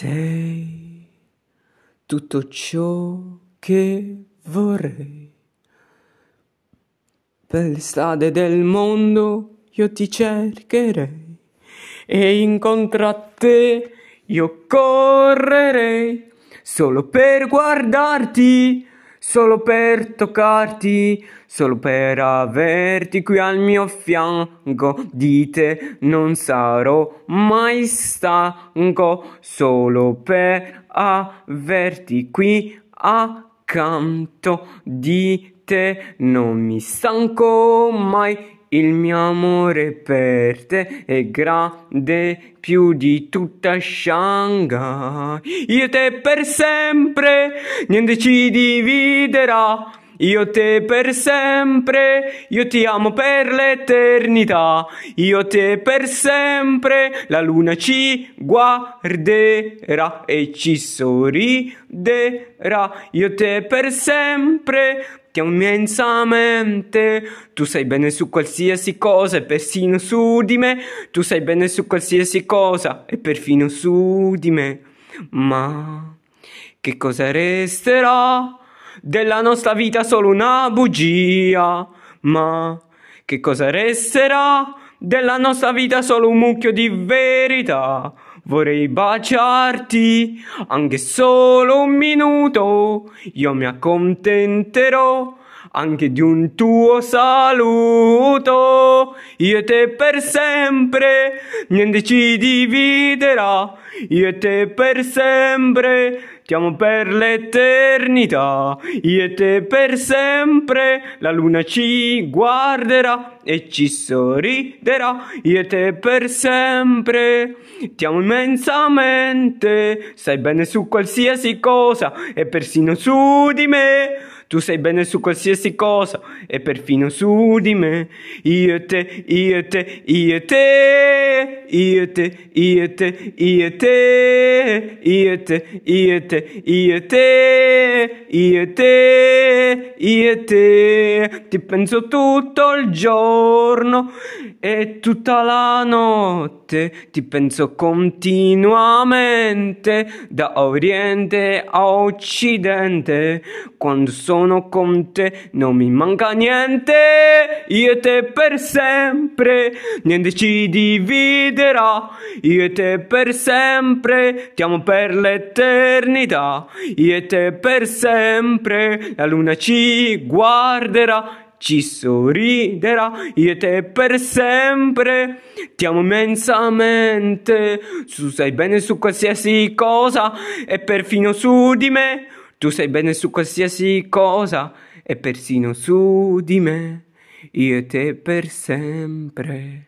Sei tutto ciò che vorrei. Per le strade del mondo io ti cercherei e incontro a te io correrei solo per guardarti solo per toccarti, solo per averti qui al mio fianco. Di te non sarò mai stanco, solo per averti qui accanto. Di te non mi stanco mai il mio amore per te è grande più di tutta Shanghai. Io te per sempre, niente ci dividerà. Io te per sempre, io ti amo per l'eternità. Io te per sempre, la luna ci guarderà e ci sorriderà. Io te per sempre, ti amo immensamente. Tu sai bene su qualsiasi cosa e persino su di me. Tu sai bene su qualsiasi cosa e perfino su di me. Ma che cosa resterà? della nostra vita solo una bugia. Ma che cosa resterà della nostra vita solo un mucchio di verità? Vorrei baciarti anche solo un minuto, io mi accontenterò anche di un tuo saluto. Io e te per sempre, niente ci dividerà. Io e te per sempre, ti amo per l'eternità. Io e te per sempre, la luna ci guarderà e ci sorriderà. Io e te per sempre, ti amo immensamente. Sai bene su qualsiasi cosa e persino su di me. Tu sai bene su qualsiasi cosa e perfino su di me. Io e te, io e te, io e te, io e te, io e te, io e te, io e te, io e te, io e te, io e te, io e te. Ti penso tutto il giorno e tutta la notte. Ti penso continuamente da oriente a occidente. Quando sono sono con te, non mi manca niente, io e te per sempre, niente ci dividerà, io e te per sempre, ti amo per l'eternità, io e te per sempre, la luna ci guarderà ci sorriderà, io e te per sempre, ti amo immensamente, tu sai bene su qualsiasi cosa e perfino su di me, tu sai bene su qualsiasi cosa e persino su di me, io e te per sempre.